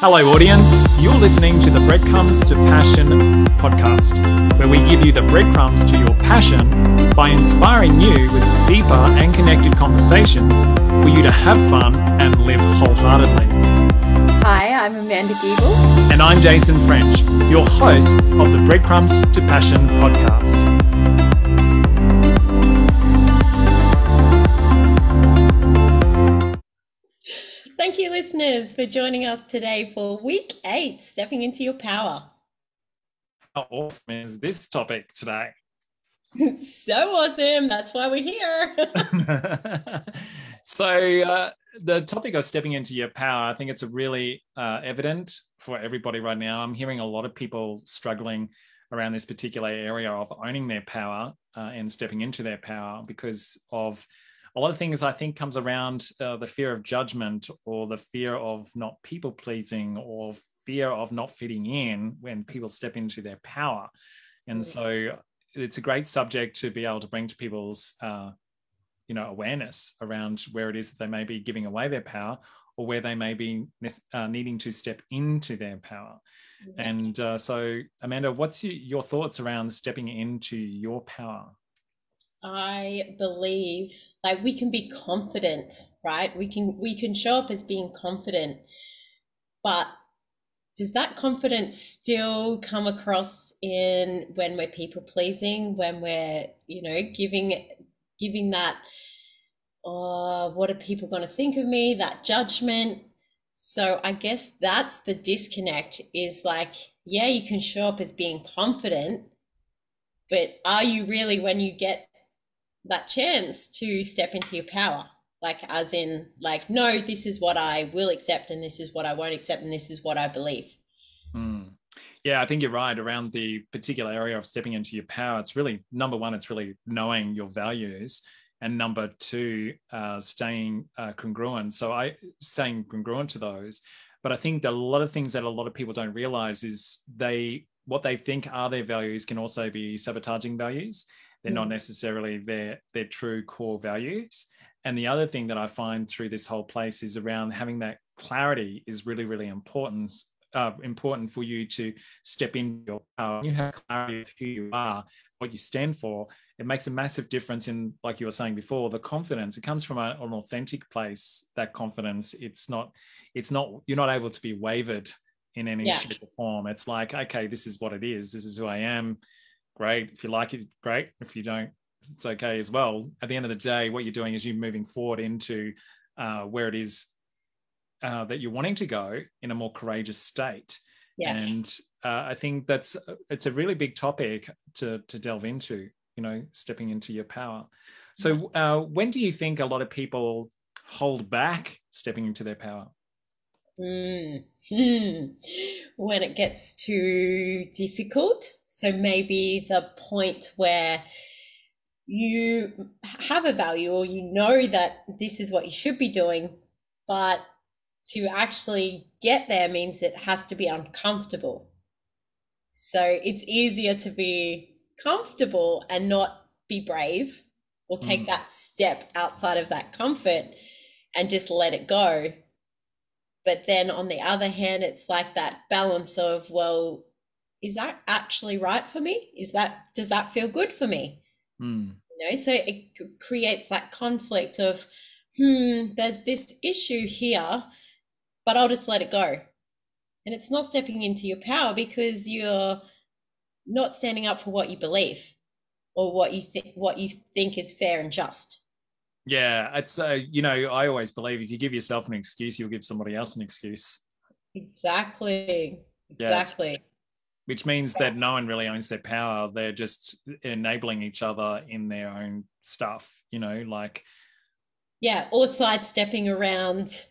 Hello, audience. You're listening to the Breadcrumbs to Passion podcast, where we give you the breadcrumbs to your passion by inspiring you with deeper and connected conversations for you to have fun and live wholeheartedly. Hi, I'm Amanda Giebel. And I'm Jason French, your host of the Breadcrumbs to Passion podcast. Thank you, listeners, for joining us today for week eight, Stepping into Your Power. How awesome is this topic today? so awesome. That's why we're here. so, uh, the topic of stepping into your power, I think it's a really uh, evident for everybody right now. I'm hearing a lot of people struggling around this particular area of owning their power uh, and stepping into their power because of a lot of things I think comes around uh, the fear of judgment or the fear of not people pleasing or fear of not fitting in when people step into their power. And so it's a great subject to be able to bring to people's uh, you know awareness around where it is that they may be giving away their power or where they may be uh, needing to step into their power. And uh, so, Amanda, what's your thoughts around stepping into your power? I believe like we can be confident, right? We can we can show up as being confident, but does that confidence still come across in when we're people pleasing, when we're you know giving giving that, oh, what are people going to think of me? That judgment. So I guess that's the disconnect. Is like, yeah, you can show up as being confident, but are you really when you get that chance to step into your power. Like as in like no this is what i will accept and this is what i won't accept and this is what i believe. Mm. yeah i think you're right around the particular area of stepping into your power. It's really number one it's really knowing your values and number two uh, staying uh, congruent. So i staying congruent to those. But i think that a lot of things that a lot of people don't realize is they what they think are their values can also be sabotaging values they're not mm. necessarily their their true core values. And the other thing that I find through this whole place is around having that clarity is really, really important. Uh, important for you to step in your power. You have clarity of who you are, what you stand for. It makes a massive difference in, like you were saying before, the confidence. It comes from a, an authentic place. That confidence. It's not. It's not. You're not able to be wavered in any yeah. shape or form. It's like, okay, this is what it is. This is who I am great. If you like it, great. If you don't, it's okay as well. At the end of the day, what you're doing is you're moving forward into uh, where it is uh, that you're wanting to go in a more courageous state. Yeah. And uh, I think that's it's a really big topic to to delve into. You know, stepping into your power. So, uh, when do you think a lot of people hold back stepping into their power? Mm. when it gets too difficult. So maybe the point where you have a value or you know that this is what you should be doing, but to actually get there means it has to be uncomfortable. So it's easier to be comfortable and not be brave or take mm. that step outside of that comfort and just let it go but then on the other hand it's like that balance of well is that actually right for me? Is that does that feel good for me? Mm. you know so it creates that conflict of hmm there's this issue here but i'll just let it go. And it's not stepping into your power because you're not standing up for what you believe or what you think what you think is fair and just yeah, it's uh, you know, I always believe if you give yourself an excuse, you'll give somebody else an excuse. Exactly. Exactly. Yeah, which means that no one really owns their power. They're just enabling each other in their own stuff, you know, like yeah, or sidestepping around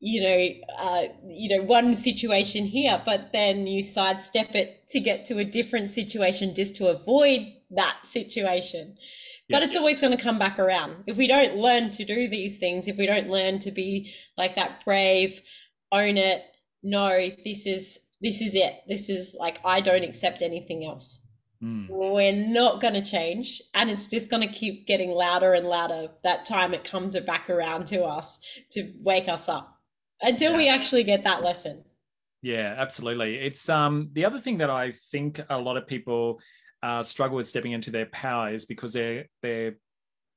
you know, uh, you know, one situation here, but then you sidestep it to get to a different situation just to avoid that situation but it's always going to come back around if we don't learn to do these things if we don't learn to be like that brave own it no this is this is it this is like i don't accept anything else mm. we're not going to change and it's just going to keep getting louder and louder that time it comes back around to us to wake us up until yeah. we actually get that lesson Yeah, absolutely. It's um the other thing that I think a lot of people uh, struggle with stepping into their power is because they're they're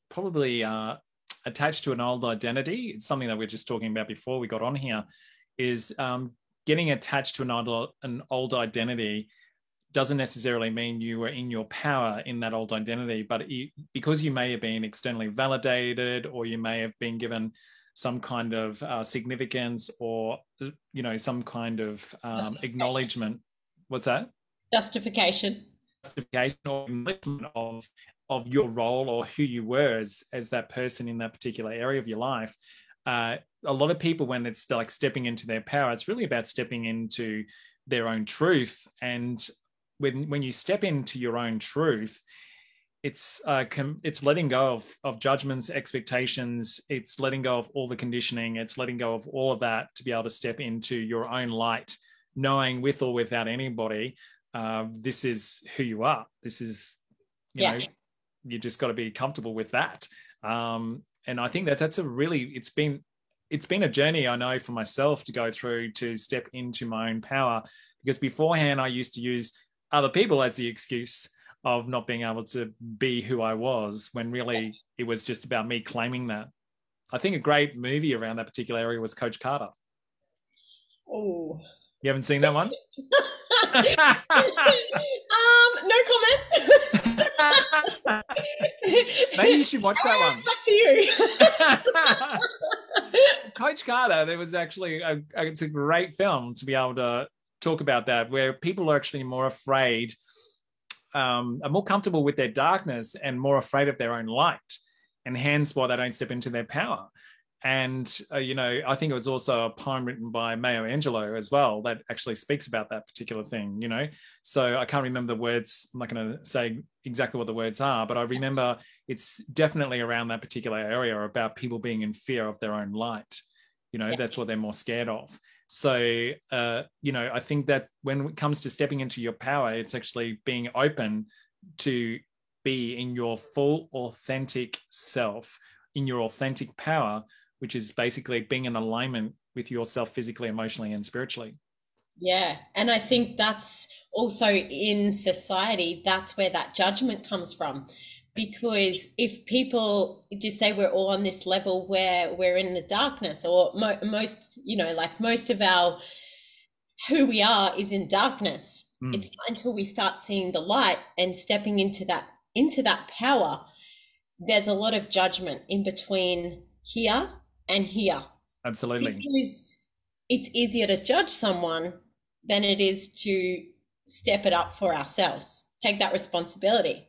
probably uh, attached to an old identity. It's something that we are just talking about before we got on here. Is um, getting attached to an old an old identity doesn't necessarily mean you were in your power in that old identity, but it, because you may have been externally validated or you may have been given some kind of uh, significance or you know some kind of um, acknowledgement what's that justification justification or of of your role or who you were as as that person in that particular area of your life uh, a lot of people when it's like stepping into their power it's really about stepping into their own truth and when when you step into your own truth it's uh, com- it's letting go of of judgments, expectations. It's letting go of all the conditioning. It's letting go of all of that to be able to step into your own light, knowing with or without anybody, uh, this is who you are. This is, you yeah. know, you just got to be comfortable with that. Um, and I think that that's a really it's been it's been a journey I know for myself to go through to step into my own power because beforehand I used to use other people as the excuse of not being able to be who I was when really it was just about me claiming that. I think a great movie around that particular area was Coach Carter. Oh. You haven't seen that one? um, no comment. Maybe you should watch that one. Back to you. Coach Carter, there was actually a, it's a great film to be able to talk about that, where people are actually more afraid um, are more comfortable with their darkness and more afraid of their own light, and hence why they don't step into their power. And uh, you know, I think it was also a poem written by Maya Angelou as well that actually speaks about that particular thing. You know, so I can't remember the words. I'm not going to say exactly what the words are, but I remember it's definitely around that particular area about people being in fear of their own light. You know, yeah. that's what they're more scared of. So, uh, you know, I think that when it comes to stepping into your power, it's actually being open to be in your full, authentic self, in your authentic power, which is basically being in alignment with yourself physically, emotionally, and spiritually. Yeah. And I think that's also in society, that's where that judgment comes from because if people just say we're all on this level where we're in the darkness or mo- most you know like most of our who we are is in darkness mm. it's not until we start seeing the light and stepping into that into that power there's a lot of judgment in between here and here absolutely. Because it's easier to judge someone than it is to step it up for ourselves. Take that responsibility.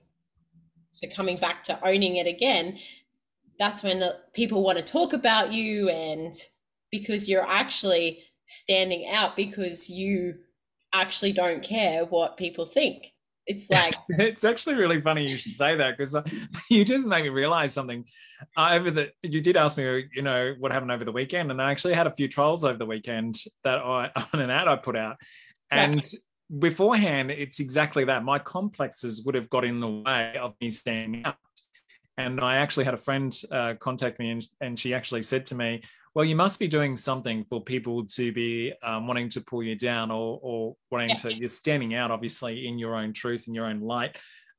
So coming back to owning it again, that's when people want to talk about you and because you're actually standing out because you actually don't care what people think. It's like it's actually really funny you should say that because uh, you just made me realize something. Uh, over the you did ask me, you know, what happened over the weekend, and I actually had a few trolls over the weekend that I on an ad I put out, and right beforehand, it's exactly that. My complexes would have got in the way of me standing out. And I actually had a friend uh, contact me, and, and she actually said to me, "Well, you must be doing something for people to be um, wanting to pull you down, or or wanting to. You're standing out, obviously, in your own truth, in your own light."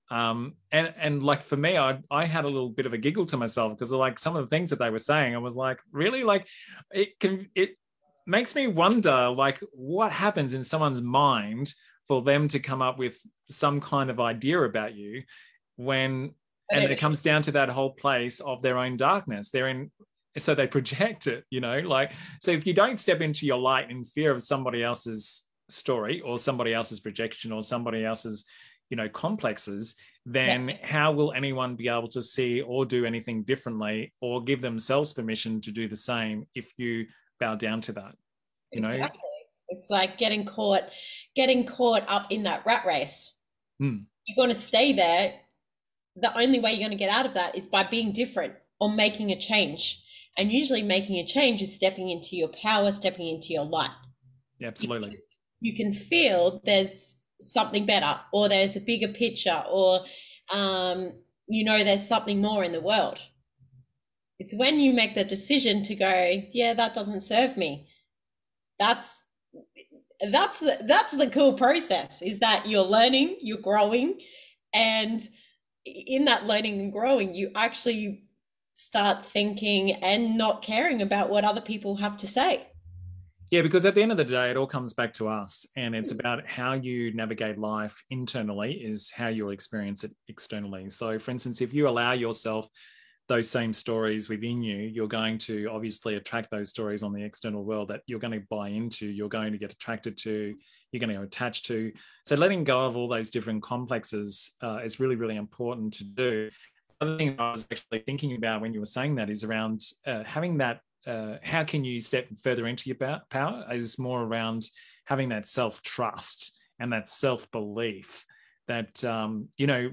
Um, and and like for me, I I had a little bit of a giggle to myself because like some of the things that they were saying, I was like, really, like it can it makes me wonder like what happens in someone's mind for them to come up with some kind of idea about you when and it comes down to that whole place of their own darkness they're in so they project it you know like so if you don't step into your light in fear of somebody else's story or somebody else's projection or somebody else's you know complexes then yeah. how will anyone be able to see or do anything differently or give themselves permission to do the same if you bow down to that you exactly. know it's like getting caught getting caught up in that rat race mm. you're going to stay there the only way you're going to get out of that is by being different or making a change and usually making a change is stepping into your power stepping into your light. Yeah, absolutely. You, you can feel there's something better or there's a bigger picture or um, you know there's something more in the world. It's when you make the decision to go, yeah, that doesn't serve me. That's that's the that's the cool process is that you're learning you're growing and in that learning and growing you actually start thinking and not caring about what other people have to say yeah because at the end of the day it all comes back to us and it's about how you navigate life internally is how you'll experience it externally so for instance if you allow yourself those same stories within you, you're going to obviously attract those stories on the external world that you're going to buy into, you're going to get attracted to, you're going to attach to. So letting go of all those different complexes uh, is really, really important to do. Other thing I was actually thinking about when you were saying that is around uh, having that. Uh, how can you step further into your power? Is more around having that self trust and that self belief that um, you know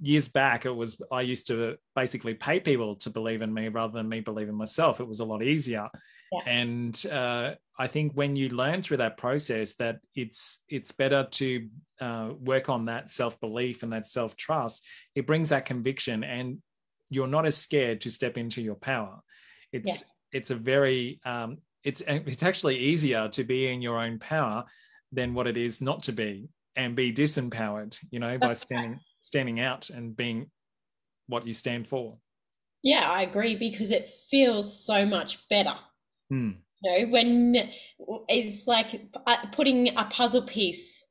years back it was i used to basically pay people to believe in me rather than me believe in myself it was a lot easier yeah. and uh, i think when you learn through that process that it's it's better to uh, work on that self-belief and that self-trust it brings that conviction and you're not as scared to step into your power it's yeah. it's a very um, it's it's actually easier to be in your own power than what it is not to be and be disempowered you know by standing standing out and being what you stand for yeah i agree because it feels so much better hmm. you know when it's like uh, putting a puzzle piece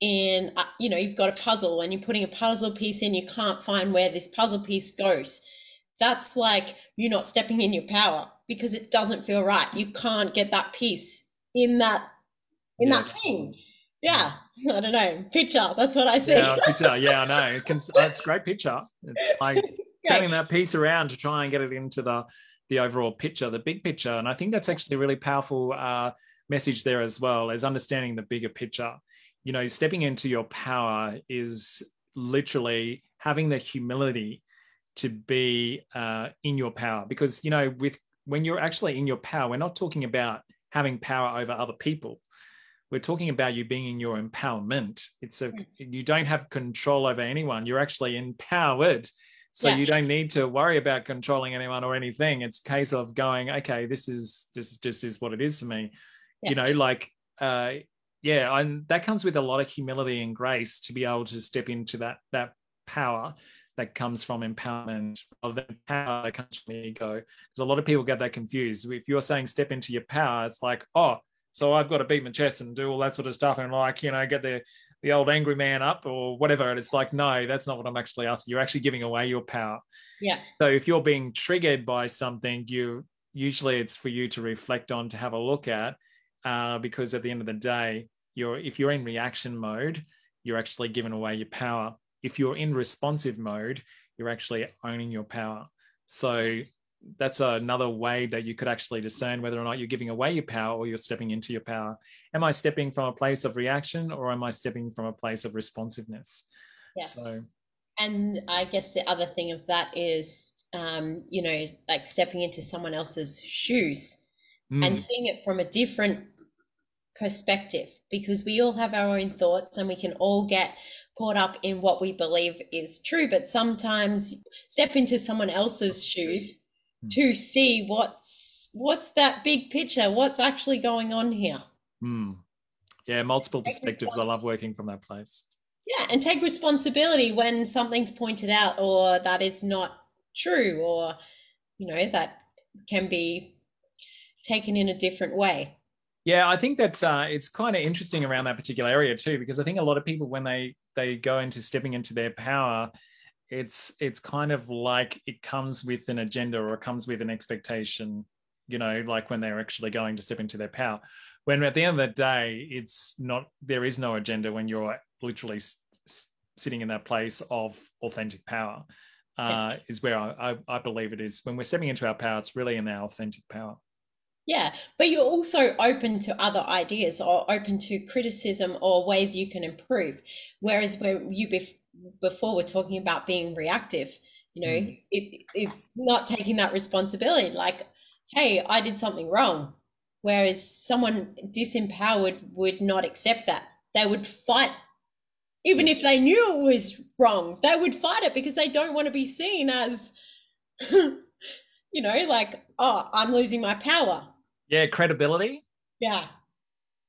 in uh, you know you've got a puzzle and you're putting a puzzle piece in you can't find where this puzzle piece goes that's like you're not stepping in your power because it doesn't feel right you can't get that piece in that in yeah. that thing yeah, I don't know. Picture. That's what I see. Yeah, picture. Yeah, I know. It can, it's great picture. It's like turning that piece around to try and get it into the the overall picture, the big picture. And I think that's actually a really powerful uh, message there as well as understanding the bigger picture. You know, stepping into your power is literally having the humility to be uh, in your power. Because you know with when you're actually in your power we're not talking about having power over other people. We're talking about you being in your empowerment. It's a you don't have control over anyone. You're actually empowered so yeah. you don't need to worry about controlling anyone or anything it's a case of going okay this is this just is what it is for me yeah. you know like uh yeah and that comes with a lot of humility and grace to be able to step into that that power that comes from empowerment rather than power that comes from ego because a lot of people get that confused if you're saying step into your power it's like oh so I've got to beat my chest and do all that sort of stuff and like, you know, get the the old angry man up or whatever. And it's like, no, that's not what I'm actually asking. You're actually giving away your power. Yeah. So if you're being triggered by something, you usually it's for you to reflect on to have a look at, uh, because at the end of the day, you're if you're in reaction mode, you're actually giving away your power. If you're in responsive mode, you're actually owning your power. So that's another way that you could actually discern whether or not you're giving away your power or you're stepping into your power. Am I stepping from a place of reaction or am I stepping from a place of responsiveness? Yes. So, and I guess the other thing of that is, um, you know, like stepping into someone else's shoes mm. and seeing it from a different perspective because we all have our own thoughts and we can all get caught up in what we believe is true. But sometimes step into someone else's shoes Hmm. to see what's what's that big picture? What's actually going on here? Mm. yeah multiple perspectives. I love working from that place. Yeah and take responsibility when something's pointed out or that is not true or you know that can be taken in a different way. Yeah i think that's uh, it's kind of interesting around that particular area too because i think a lot of people when they they go into stepping into their power it's it's kind of like it comes with an agenda or it comes with an expectation you know like when they're actually going to step into their power. When at the end of the day it's not there is no agenda when you're literally s- sitting in that place of authentic power uh, is where I, I, I believe it is. When we're stepping into our power it's really in our authentic power. Yeah, but you're also open to other ideas or open to criticism or ways you can improve. Whereas where you bef- before we're talking about being reactive you know mm. it, it's not taking that responsibility like hey i did something wrong. Whereas someone disempowered would not accept that. They would fight. Even if they knew it was wrong they would fight it because they don't want to be seen as you know like oh i'm losing my power. Yeah credibility? Yeah.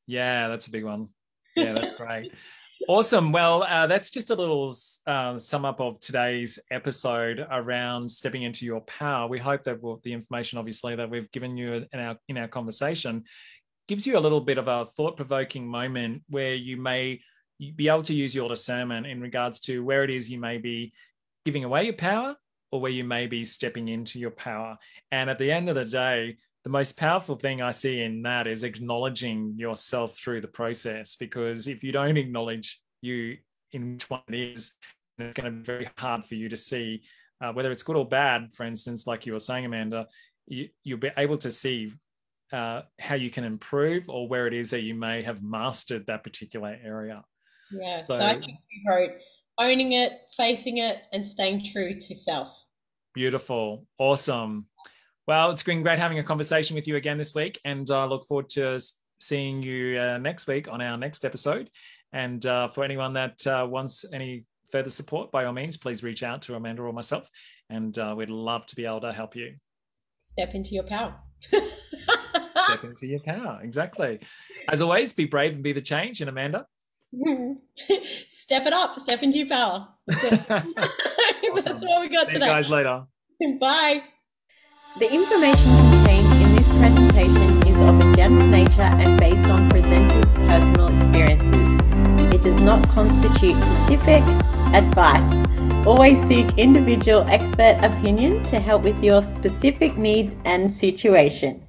Yeah, that's a big one. Yeah, that's great. Awesome. Well, uh, that's just a little uh, sum up of today's episode around stepping into your power. We hope that we'll, the information, obviously, that we've given you in our in our conversation, gives you a little bit of a thought provoking moment where you may be able to use your discernment in regards to where it is you may be giving away your power or where you may be stepping into your power. And at the end of the day, the most powerful thing I see in that is acknowledging yourself through the process. Because if you don't acknowledge you in which one it is, it's going to be very hard for you to see uh, whether it's good or bad. For instance, like you were saying, Amanda, you, will be able to see uh, how you can improve or where it is that you may have mastered that particular area. Yeah. So, so I think we wrote owning it, facing it, and staying true to self. Beautiful. Awesome. Well, it's been great having a conversation with you again this week, and I look forward to seeing you uh, next week on our next episode. And uh, for anyone that uh, wants any further support, by all means, please reach out to Amanda or myself, and uh, we'd love to be able to help you. Step into your power. Step into your power. Exactly. As always, be brave and be the change. And Amanda, step it up. Step into your power. That's, awesome. what we got See today. You guys later. Bye. The information contained in this presentation is of a general nature and based on presenters' personal experiences. It does not constitute specific advice. Always seek individual expert opinion to help with your specific needs and situation.